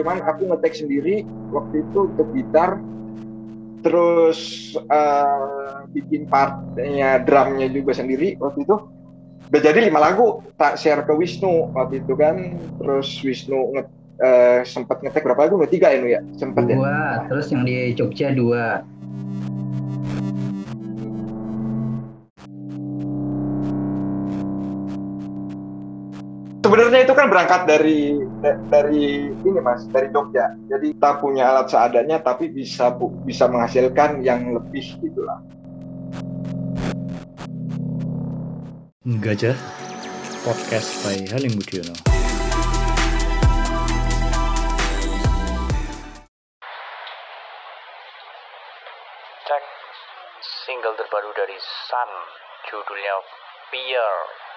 cuman aku ngetek sendiri waktu itu untuk gitar terus uh, bikin partnya drumnya juga sendiri waktu itu. Udah jadi lima lagu tak share ke Wisnu waktu itu kan. Terus Wisnu nge, uh, sempat ngetek berapa lagu? Tiga ya ya? Sempat ya? Dua terus yang di Jogja dua sebenarnya itu kan berangkat dari dari ini mas dari Jogja. Jadi kita punya alat seadanya tapi bisa bisa menghasilkan yang lebih gitulah Gajah podcast by Halim Budiono. Cek single terbaru dari Sun judulnya Fear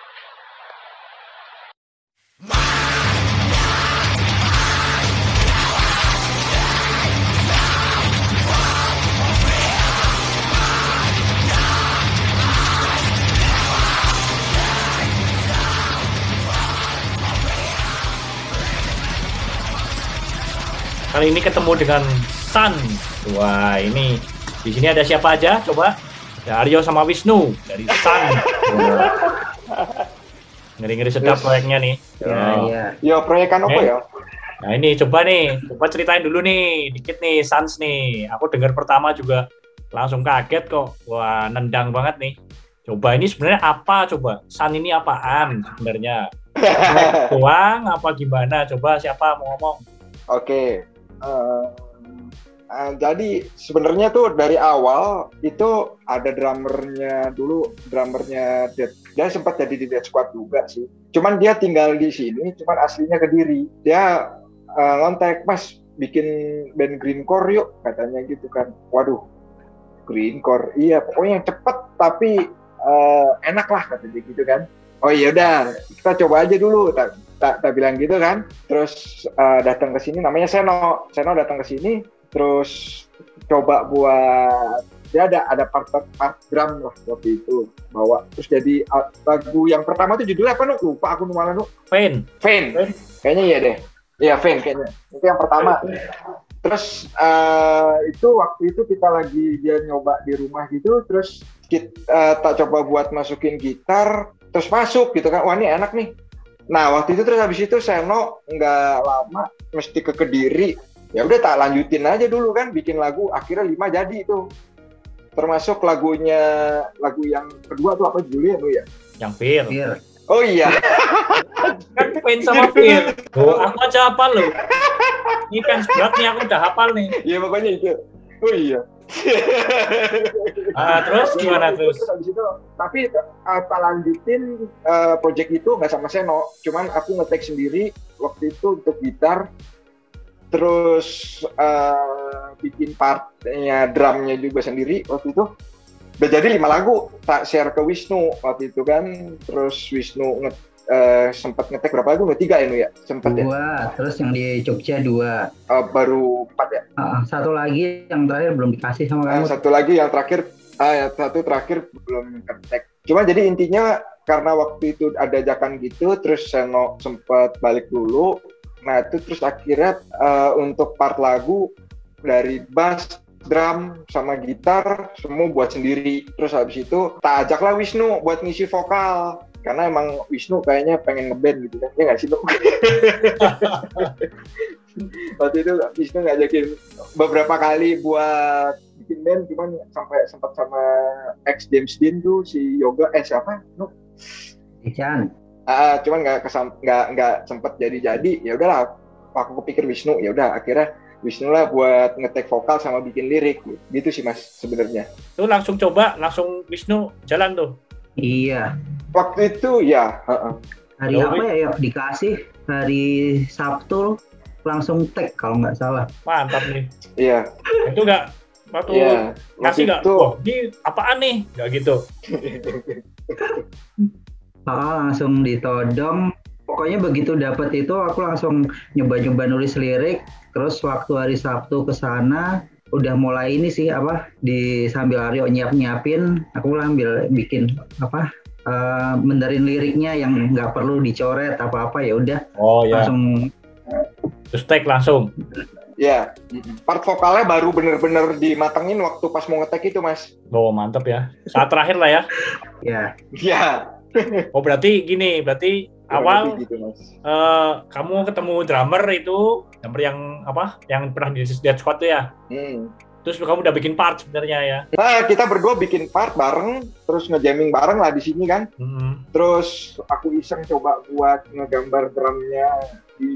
Kali ini ketemu dengan Sun. Wah, ini di sini ada siapa aja? Coba. Ya, Aryo sama Wisnu dari Sun. Ngeri-ngeri sedap yes. proyeknya nih. Ya, iya. Ya, proyekan apa ya? Nah ini coba nih, coba ceritain dulu nih, dikit nih Sans nih. Aku dengar pertama juga langsung kaget kok. Wah, nendang banget nih. Coba ini sebenarnya apa coba? San ini apaan sebenarnya? Uang apa gimana? Coba siapa mau ngomong? Oke, uh, uh, jadi sebenarnya tuh dari awal itu ada drummernya dulu drummernya Dead. Dia sempat jadi di Dead Squad juga sih. Cuman dia tinggal di sini cuman aslinya ke diri. Dia uh, ngontek mas bikin band greencore yuk katanya gitu kan. Waduh greencore iya pokoknya yang cepet tapi uh, enak lah katanya gitu kan. Oh iya udah kita coba aja dulu tak tak bilang gitu kan. Terus uh, datang ke sini namanya Seno. Seno datang ke sini terus coba buat dia ada ada part part, part drum lah waktu itu bawa. Terus jadi uh, lagu yang pertama tuh judulnya apa nu lupa aku numalan nu Fain Fain kayaknya iya deh. Iya Fain kayaknya. Itu yang pertama. Terus uh, itu waktu itu kita lagi dia nyoba di rumah gitu terus kita uh, tak coba buat masukin gitar terus masuk gitu kan. Wah ini enak nih Nah waktu itu terus habis itu Seno nggak lama mesti ke Kediri. Ya udah tak lanjutin aja dulu kan bikin lagu akhirnya lima jadi itu. Termasuk lagunya lagu yang kedua tuh apa judulnya tuh ya? Yang Fir. Oh iya. kan Pain sama Fir. Oh, aku aja hafal loh. Ini kan nih aku udah hafal nih. Iya pokoknya itu. Oh iya. ah, terus gimana terus? Habis itu, tapi apa lanjutin uh, project itu nggak sama Seno, cuman aku ngetek sendiri waktu itu untuk gitar, terus uh, bikin partnya drumnya juga sendiri waktu itu. Udah jadi lima lagu tak share ke Wisnu waktu itu kan, terus Wisnu nge uh, sempat ngetek berapa lagu? Tiga ya, Nu ya? Sempat ya? Dua, terus yang di Jogja dua. Uh, baru empat ya? Uh, satu lagi yang terakhir belum dikasih sama kamu. Uh, satu lagi yang terakhir, uh, satu terakhir belum ngetek. Cuma jadi intinya karena waktu itu ada ajakan gitu, terus Seno sempat balik dulu. Nah itu terus akhirnya uh, untuk part lagu dari bass, drum sama gitar semua buat sendiri. Terus habis itu tak ajaklah Wisnu buat ngisi vokal karena emang Wisnu kayaknya pengen ngeband gitu kan. Ya nggak sih lo waktu itu Wisnu ngajakin beberapa kali buat bikin band. Cuman sampai sempat sama ex James Dean tuh si Yoga eh siapa? No Ican uh, cuman nggak kesam nggak nggak sempet jadi-jadi. Ya udahlah aku kepikir Wisnu. Ya udah akhirnya Wisnu lah buat ngetek vokal sama bikin lirik. Gitu sih mas sebenarnya. Tuh langsung coba langsung Wisnu jalan tuh. Iya. Waktu itu ya. Hari Lalu, apa ya, ya dikasih hari Sabtu langsung tag kalau nggak salah. Mantap nih. Iya. Itu nggak waktu yeah. ngasih nggak? Oh, ini apaan nih? Nggak gitu. ah, langsung ditodong. Pokoknya begitu dapat itu aku langsung nyoba-nyoba nulis lirik. Terus waktu hari Sabtu ke sana udah mulai ini sih apa di sambil Aryo nyiap nyiapin aku lah ambil bikin apa eh, benerin liriknya yang nggak perlu dicoret apa-apa ya udah Oh ya, langsung terus take langsung. Ya, part vokalnya baru bener-bener dimatengin waktu pas mau ngetek itu mas. Oh mantep ya. Saat terakhir lah ya. ya Ya. Oh berarti gini, berarti awal gitu mas. eh, kamu ketemu drummer itu, drummer yang apa? Yang pernah di Dead Squad tuh ya. Hmm. Terus kamu udah bikin part sebenarnya ya. Nah kita berdua bikin part bareng, terus ngejamming bareng lah di sini kan. Mm-mm. Terus aku iseng coba buat ngegambar drumnya di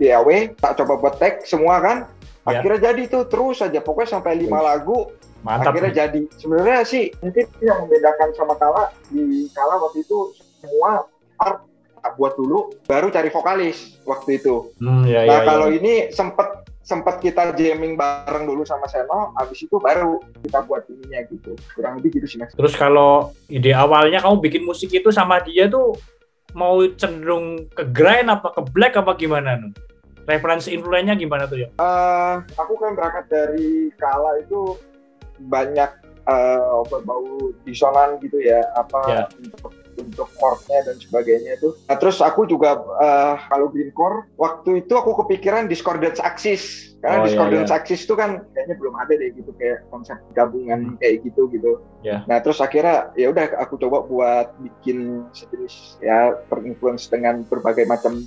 DAW, tak coba buat tag semua kan. Ya. Akhirnya jadi tuh terus aja pokoknya sampai lima lagu Mantap. akhirnya jadi. Sebenarnya sih mungkin yang membedakan sama Kala di Kala waktu itu semua part tak buat dulu, baru cari vokalis waktu itu. Hmm, ya, nah ya, kalau ya. ini sempet sempet kita jamming bareng dulu sama Seno, habis itu baru kita buat ininya gitu. Kurang lebih gitu sih mas. Terus kalau ide awalnya kamu bikin musik itu sama dia tuh mau cenderung ke grind apa ke black apa gimana? Nu? Referensi influennya gimana tuh ya? Eh, aku kan berangkat dari Kala itu banyak eh, berbau disonan gitu ya, apa Ya. untuk untuk chordnya dan sebagainya itu. Nah, terus aku juga eh, kalau greencore waktu itu aku kepikiran discordance axis karena Oh, iya, discordance iya. axis itu kan kayaknya belum ada deh gitu kayak konsep gabungan kayak gitu gitu. Ya. Nah terus akhirnya ya udah aku coba buat bikin sejenis ya terinfluence dengan berbagai macam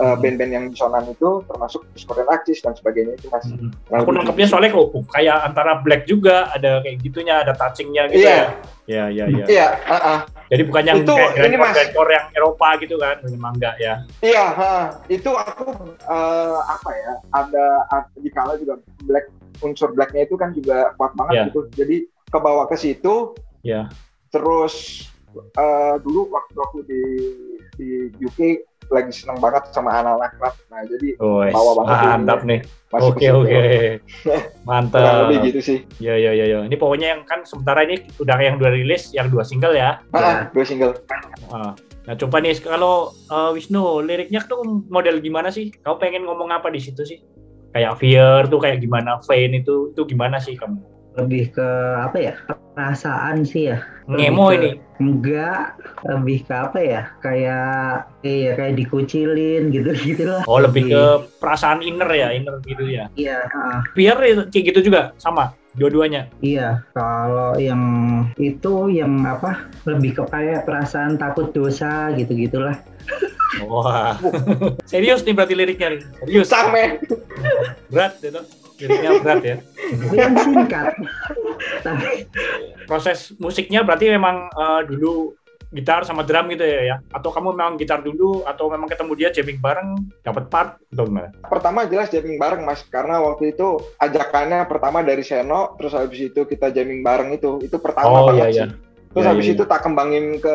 eh, Hmm. band-band yang disonan itu termasuk discordance axis dan sebagainya itu mas. Hmm. Kurang Aku nangkepnya soalnya kok oh, kayak antara black juga ada kayak gitunya, ada touchingnya gitu Iya. ya. Iya, iya, iya. Iya, ah, ah. Jadi bukan yang Itu, kayak ini, Mas. grindcore yang Eropa gitu kan, memang enggak ya. iya, ah. itu aku eh, apa ya? Ada, ada di kala juga black unsur blacknya itu kan juga kuat banget Iya. gitu. Jadi kebawa ke situ. Iya. Terus eh, dulu waktu aku di di UK lagi seneng banget sama anak-anak rap. Nah jadi Oh, Bawa banget mantap nih. masuk Oke, oke. Kurang Mantap. lebih gitu sih. Ya, ya, ya, ya. Ini pokoknya yang kan sementara ini udah yang dua rilis, yang dua single ya. Ah, ah, dua single. Ah. Nah, coba nih kalau eh, Wisnu liriknya tuh model gimana sih? Kau pengen ngomong apa di situ sih? Kayak Fear tuh kayak gimana? Vain itu itu gimana sih kamu? lebih ke apa ya perasaan sih ya Ngemo Lebih ke- ini. enggak lebih ke apa ya kayak iya kayak dikucilin gitu gitu lah Oh, lebih ke perasaan inner ya, inner gitu ya. iya ah, Fear itu kayak gitu juga sama dua-duanya. iya kalau yang itu yang apa lebih ke kayak perasaan takut dosa gitu gitulah Wah. Serius nih berarti liriknya nih. Serius. Sama. Berat itu. Liriknya berat ya. Yang singkat Proses musiknya berarti memang eh, dulu gitar sama drum gitu ya, ya? Atau kamu memang gitar dulu atau memang ketemu dia jamming bareng dapat part atau gimana? Pertama jelas jamming bareng mas, karena waktu itu ajakannya pertama dari Seno, terus habis itu kita jamming bareng itu, itu pertama Oh, banget iya, sih. iya. Terus Iya, habis iya, itu tak kembangin ke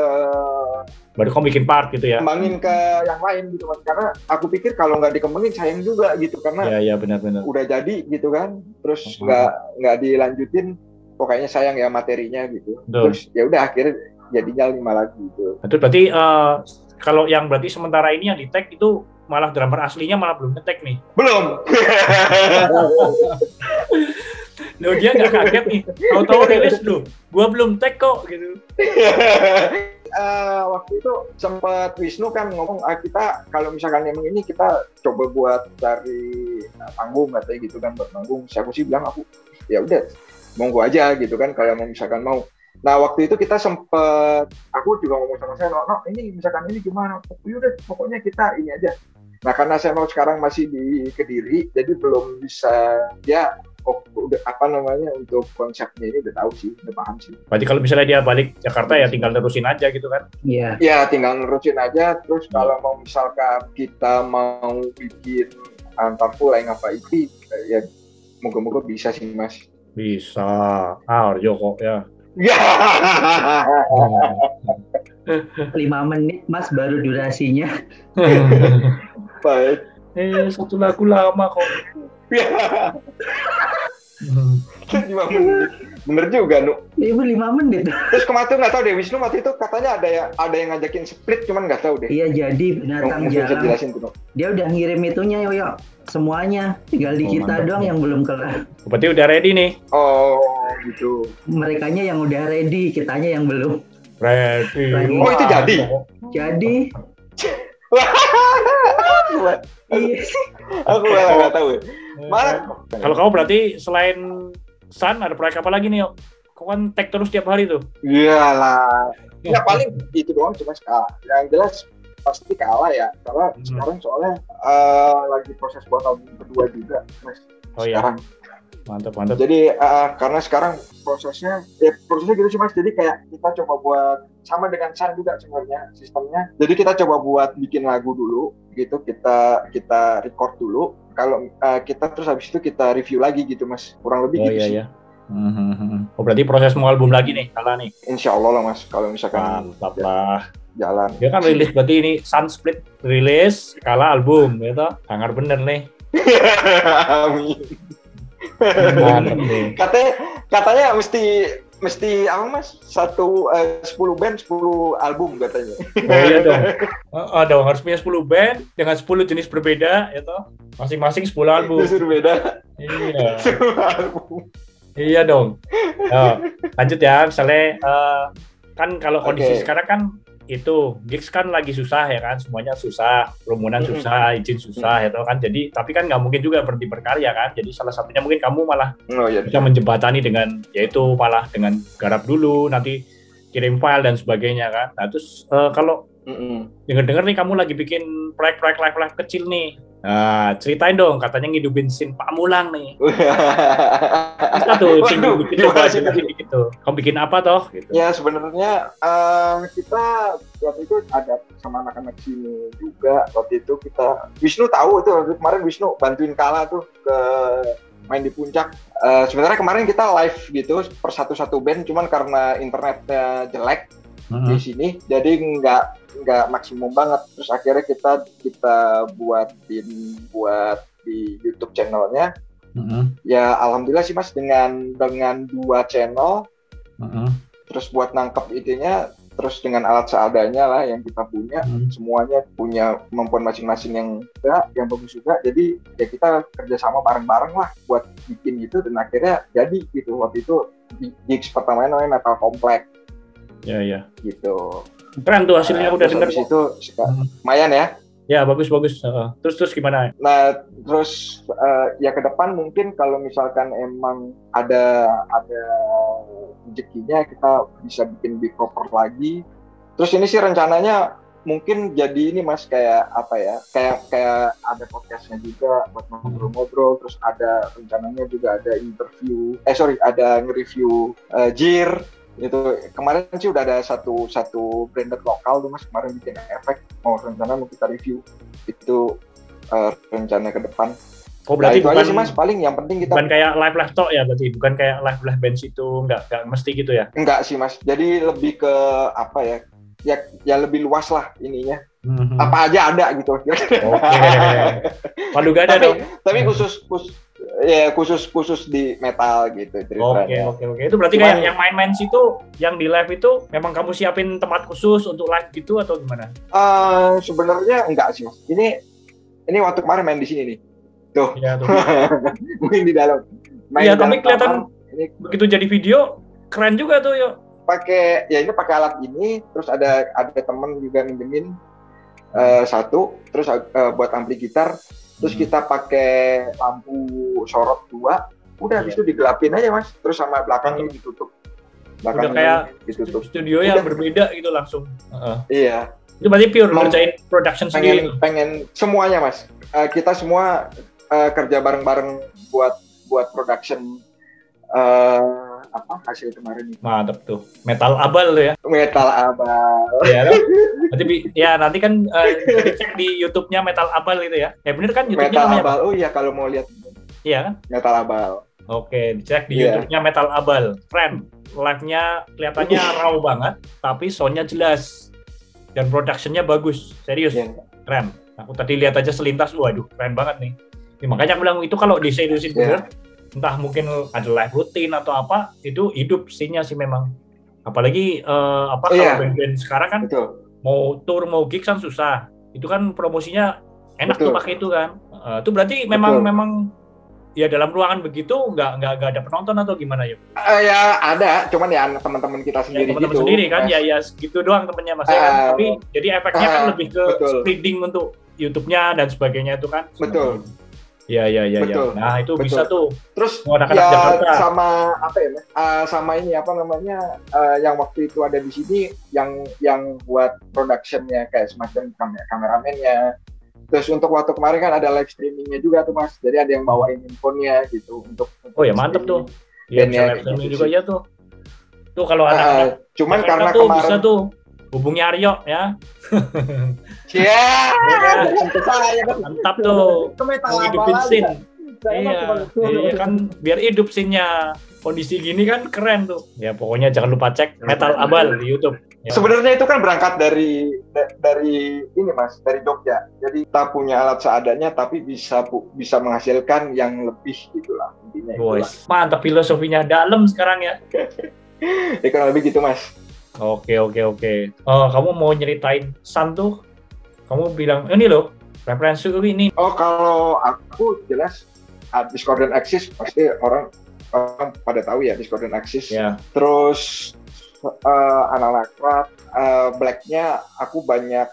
Baru kamu bikin part gitu ya? kembangin ke yang lain gitu mas, karena aku pikir kalau nggak dikembangin sayang juga gitu, karena Iya, iya benar-benar. udah jadi gitu kan, terus Hmm. nggak nggak dilanjutin, pokoknya sayang ya materinya gitu. Betul. Terus ya udah akhirnya jadinya lima lagi gitu. Itu berarti eh, kalau yang berarti sementara ini yang di tag itu malah drummer aslinya malah belum nge-tag nih. Belum. Loh dia nggak kaget nih. Tahu-tahu rilis loh. Gua belum tag kok gitu. Eh, waktu itu sempat Wisnu kan ngomong ah, kita kalau misalkan emang ini kita coba buat cari eh, panggung katanya gitu kan buat panggung. Saya sih bilang aku ya udah monggo aja gitu kan kalau mau misalkan mau. Nah waktu itu kita sempet aku juga ngomong sama saya, no, no ini misalkan ini gimana? Ya udah pokoknya kita ini aja. Nah karena saya mau sekarang masih di Kediri, jadi belum bisa ya oh, udah apa namanya untuk konsepnya ini udah tahu sih, udah paham sih. Berarti kalau misalnya dia balik Jakarta ya tinggal terusin aja gitu kan. iya Ya tinggal nerusin aja. Terus kalau mau misalkan kita mau bikin antar pulang apa itu ya moga-moga bisa sih mas. Bisa. Ah, Arjo kok ya. Ya. lima menit mas baru durasinya Baik. eh, satu lagu lama kok. Ya. Lima menit. Bener juga nu. itu lima menit Terus kemarin tuh nggak tahu deh Wisnu waktu itu katanya ada ya ada yang ngajakin split cuman nggak tahu deh. iya jadi Oh, binatang bisa jalan jelasin tuh. Dia udah ngirim itunya yo yo semuanya tinggal di Oh, kita mantap. doang yang belum kelar Berarti udah ready nih. Oh gitu. merekanya yang udah ready kitanya yang belum Ready. Oh, itu jadi? Jadi iya. Aku malah nggak tahu. Mana? Kalau kamu berarti selain Sun ada proyek apa lagi nih? Kau kan tag terus tiap hari tuh. Iyalah. Ya paling itu doang cuma kalah. Yang jelas pasti kalah ya. Karena Hmm. sekarang soalnya eh, lagi proses buat album kedua juga, Mas. Oh iya, Sekarang. mantap mantap. Jadi eh, karena sekarang prosesnya ya prosesnya gitu sih Mas. Jadi kayak kita coba buat sama dengan Sun juga sebenarnya sistemnya. Jadi kita coba buat bikin lagu dulu gitu, kita kita record dulu. Kalau eh, kita terus habis itu kita review lagi gitu Mas. Kurang lebih Oh gitu iya sih. iya. Mhm. Oh berarti proses mau album lagi nih, kalah nih. Insya Allah lah Mas. Kalau misalkan Mantap lah. jalan. Dia kan rilis berarti ini Sun Split rilis, kalah album, gitu. Sangar bener nih. Amin. Katanya katanya mesti mesti apa mas satu eh, 10 band 10 album katanya Oh iya dong. Oh, oh, dong harus punya 10 band dengan 10 jenis berbeda, ya toh. Masing-masing 10 album. justru beda Iya. 10 album Iya dong. Oh, lanjut ya, misalnya eh, kan kalau kondisi Oke. sekarang kan itu gigs kan lagi susah ya kan, semuanya susah, kerumunan Mm-mm. susah, izin susah ya toh kan. Jadi tapi kan nggak mungkin juga berhenti berkarya kan. Jadi salah satunya mungkin kamu malah oh iya bisa menjembatani dengan yaitu malah dengan garap dulu, nanti kirim file dan sebagainya kan. Nah terus eh, kalau Mm-mm. dengar-dengar nih kamu lagi bikin proyek-proyek live-live kecil nih. Nah, ceritain dong, katanya ngidupin sin Pak Mulang nih. Bisa tuh, aja tadi? gitu. Kamu bikin apa toh? Gitu. ya sebenarnya eh, kita waktu itu ada sama anak-anak sini juga waktu itu kita Wisnu tahu itu kemarin Wisnu bantuin Kala tuh ke main di puncak Eh, sebenarnya kemarin kita live gitu per satu-satu band cuman karena internetnya jelek Hmm. di sini jadi nggak nggak maksimum banget. Terus akhirnya kita kita buatin buat di YouTube channelnya. Hmm. ya alhamdulillah sih mas dengan dengan dua channel. Hmm. terus buat nangkep itunya terus dengan alat seadanya lah yang kita punya. Hmm. semuanya punya kemampuan masing-masing yang juga yang bagus juga. Jadi ya kita kerjasama bareng-bareng lah buat bikin gitu. Dan akhirnya jadi gitu. Waktu itu di gigs pertamanya namanya Metal Complex Ya ya. gitu Keren tuh hasilnya Nah, udah habis kok. itu lumayan ya Ya bagus bagus. Terus terus gimana? Nah, terus eh, ya ke depan mungkin kalau misalkan emang ada ada rezekinya kita bisa bikin big proper lagi. Terus ini sih rencananya mungkin jadi ini mas kayak apa ya kayak kayak ada podcastnya juga buat ngobrol-ngobrol terus ada rencananya juga ada interview eh sorry ada nge-review eh, Jir itu kemarin sih udah ada satu satu branded lokal tuh mas kemarin bikin efek mau rencana mau kita review itu eh, rencana ke depan Oh Nah, berarti aja bukan sih mas paling yang penting kita bukan kayak live live talk ya berarti bukan kayak live live bands itu nggak nggak mesti gitu ya. enggak sih mas jadi lebih ke apa ya ya ya lebih luas lah ininya Hmm. apa aja ada gitu Oke. Waduh gak ada tapi dong. tapi khusus khusus ya khusus khusus di metal gitu Oke ceritanya oke oke. Itu berarti Cuman- kayak yang main-main situ yang di live itu memang kamu siapin tempat khusus untuk live gitu atau gimana? Eh, sebenarnya enggak sih mas ini ini waktu kemarin main di sini nih tuh Iya tuh. main di dalam Iya tapi kelihatan ini begitu jadi video keren juga tuh yuk. pakai ya ini pakai alat ini terus ada ada temen juga minjemin eh, satu terus eh, buat ampli gitar terus Hmm. kita pakai lampu sorot dua udah habis Iya. itu digelapin aja mas terus sama belakangnya ditutup belakangnya kayak ditutup Studio yang Udah. berbeda gitu langsung. Heeh. iya Itu berarti pure Mau- ngerjain production pengen sendiri. pengen semuanya mas Eh, kita semua eh, kerja bareng-bareng buat buat production eh, apa hasil kemarin itu Mantap tuh. Metal abal tuh ya. metal abal ya kan? Nanti ya nanti kan eh, dicek di YouTube-nya Metal Abal gitu ya. Ya bener kan YouTube-nya metal apa? abal oh iya kalau mau lihat Iya kan? metal abal Oke, dicek di Iya. YouTube-nya Metal Abal. Keren. Live-nya kelihatannya raw banget, tapi sound-nya jelas. Dan production-nya bagus. Serius, Iya. keren. Aku tadi lihat aja selintas, waduh, keren banget nih. Ya, makanya aku bilang itu kalau diseriusin Iya. bener, entah mungkin ada live rutin atau apa, itu hidup scene-nya sih memang. Apalagi eh, apa kalau Iya. band-band sekarang kan betul mau tour mau gigs kan susah. Itu kan promosinya enak tuh Betul. pakai itu kan. Eh, itu berarti memang Betul. memang ya dalam ruangan begitu nggak nggak nggak ada penonton atau gimana ya? Eh, ya ada, cuman ya teman-teman kita Ya, sendiri teman-teman gitu. sendiri kan ya ya segitu doang temennya mas ya kan? Tapi jadi efeknya kan ah, lebih ke betul. spreading untuk YouTube-nya dan sebagainya itu kan Betul. ya ya ya Betul. ya nah itu Betul. bisa tuh Terus Oh, anak-anak ya Jakarta. sama apa ya? Eh, sama ini apa namanya? eh, yang waktu itu ada di sini yang yang buat productionnya kayak semacam kamer kameramennya. Terus untuk waktu kemarin kan ada live streamingnya juga tuh mas. Jadi ada yang bawain handphonenya gitu untuk. oh ya mantep tuh ya bisa Bandnya live streaming gitu juga sih. ya tuh tuh kalau Eh, anak-anak cuman Jakarta karena tuh kemarin. bisa tuh hubungi Aryo ya kan. mantap tuh hidupin mah iya iya kan biar hidup scene-nya kondisi gini kan keren tuh ya pokoknya jangan lupa cek metal abal di YouTube Ya. Sebenarnya itu kan berangkat dari da- dari ini mas, dari Jogja. Jadi kita punya alat seadanya, tapi bisa bisa menghasilkan yang lebih gitulah intinya. Boys, mantap filosofinya dalam sekarang ya. Ya, kurang lebih gitu mas. Oke oke oke. Oh kamu mau nyeritain Sun tuh? Kamu bilang ini loh referensi ini. Oh kalau aku jelas ah, Discordant Axis pasti orang orang pada tahu ya Discordant Axis. Ya. Terus eh, anak-anak rap, eh, Blacknya aku banyak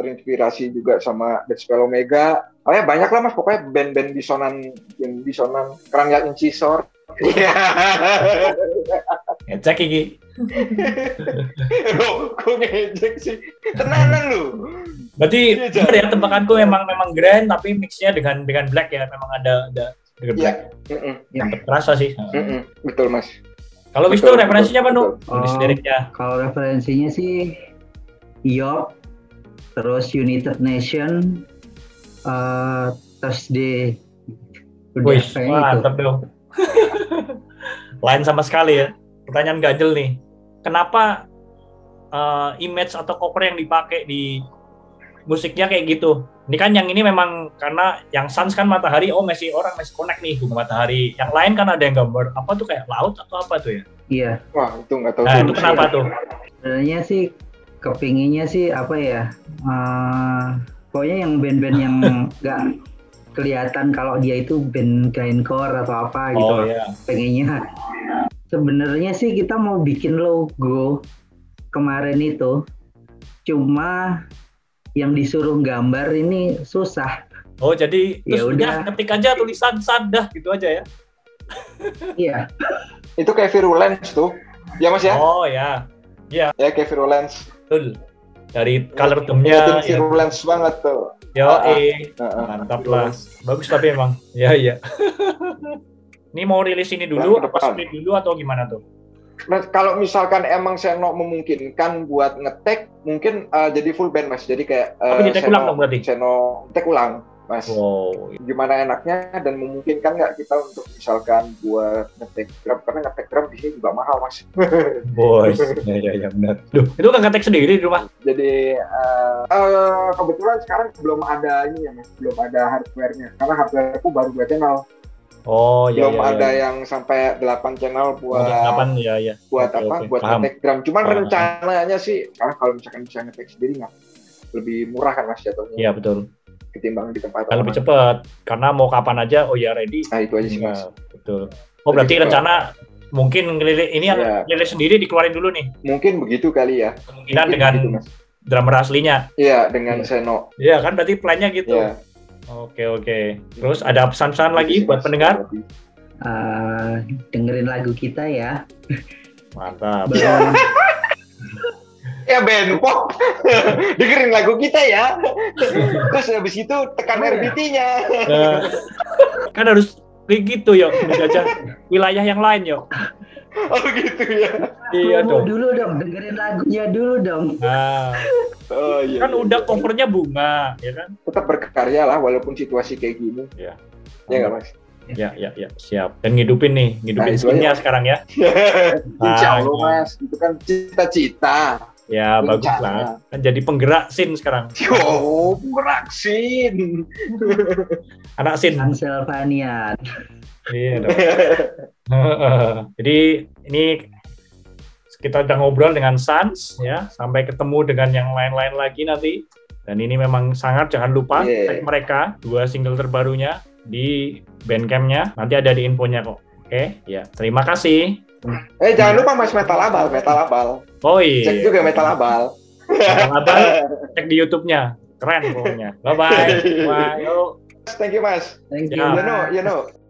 terinspirasi juga sama Dead Spell Omega. Oh ya banyak lah mas, pokoknya band-band disonan, yang disonan, Kerangga Incisor. Iya. Ngecek iki. Loh, kok ngejek sih? Tenanan lu. Berarti Iya, Jan. bener ya tebakanku memang memang grand tapi mixnya dengan dengan black ya memang ada ada dengan Iya. black. Mantep terasa sih. Betul mas. Kalau Wisnu Betul, referensinya apa betul, nu? Tulis Oh. liriknya. Kalau referensinya sih Yok, terus United Nation, eh Thursday. Udah Wih, kayaknya itu. mantap dong. Lain sama sekali ya. Pertanyaan ganjel nih. Kenapa eh, image atau cover yang dipakai di musiknya kayak gitu? Ini kan yang ini memang karena yang Suns kan matahari, oh masih orang masih connect nih bunga matahari. Yang lain kan ada yang gambar apa tuh kayak laut atau apa tuh ya? Iya, Wah itu nggak tahu. Nah itu kenapa tuh? sebenarnya sih kepinginnya sih apa ya? eh, pokoknya yang band-band yang nggak kelihatan kalau dia itu band grindcore atau apa gitu. Oh ya. pengennya sebenarnya sih kita mau bikin logo kemarin itu cuma yang disuruh gambar ini susah Oh jadi Ya terus udah. ketik aja tulisan sadah gitu aja ya? iya Itu kayak virulence tuh. Ya mas ya? Oh ya, Ya kayak virulence. betul. Dari color Ngeliatin ya. virulence banget tuh. Yo, Ah, ah. eh. Heeh. Mantap lah. Bagus tapi emang. Ya, ya. ini mau rilis ini dulu, apa split dulu atau gimana tuh? Nah, kalau misalkan emang Seno memungkinkan buat ngetek, mungkin uh, jadi full band mas. Jadi kayak uh, Tapi di-tag ulang dong berarti? Seno tag ulang, mas. Wow. Gimana enaknya dan memungkinkan nggak kita untuk misalkan buat ngetek drum karena ngetek drum di sini juga mahal mas. Boys. ya, ya, ya benar. Duh, itu kan ngetek sendiri di rumah. Jadi uh, uh, kebetulan sekarang belum ada ini ya mas, belum ada hardware-nya. Karena hardware-ku baru dua channel, Oh, iya, belum iya, ada iya. yang sampai 8 channel buat Kapan? Ya, ya. buat Oke, apa? oke. Buat ngetek drum. Cuman Paham. rencananya sih, karena kalau misalkan bisa ngetek sendiri nggak lebih murah kan mas jatuhnya Iya, betul. ketimbang di tempat Kan lebih cepat. Karena mau kapan aja, oh ya ready. Nah itu aja sih mas. Ya, betul. Oh, berarti cepat. rencana mungkin ngelirik ini yang Iya. ngelirik sendiri dikeluarin dulu nih. Mungkin begitu kali ya. Kemungkinan Mungkin dengan begitu, mas. drummer aslinya. Iya dengan Iya. Seno. Iya kan berarti plannya gitu. Iya. Oke oke. Terus ada pesan-pesan lagi buat pendengar? Eh, dengerin lagu kita ya Mantap. Belum- Ya Ben Pop, dengerin lagu kita ya. Terus habis itu tekan Oh, ya. RBT-nya. Nah, kan harus kayak gitu yo, menjajah wilayah yang lain yo. Oh gitu ya. Iya dong. dulu dong dengerin lagunya dulu dong Nah, Oh iya. kan iya, udah iya. covernya bunga, ya kan? Tetap berkarya lah walaupun situasi kayak gini. Iya. Ya nggak mas? Ya ya ya siap. Dan ngidupin nih, ngidupin Nah, skinnya sekarang ya. Insya Ah, Allah iya. mas, itu kan cita-cita. Ya bagus lah. Kan jadi penggerak sin sekarang. Yo, beraksin. Anak sin. Ansel Fanian Iya dong. Jadi ini kita udah ngobrol dengan Sans ya, sampai ketemu dengan yang lain-lain lagi nanti. Dan ini memang sangat jangan lupa Yeah. cek mereka dua single terbarunya di bandcampnya. Nanti ada di infonya kok. Oke, ya. Terima kasih. Eh jangan lupa Mas Metal Abal, Metal Abal. Oh Cek iya. juga Metal Abal. Abang cek di YouTube-nya. Keren pokoknya. Bye bye. Bye. Yuk. Thank you Mas. Thank you. Ya. You know, you know.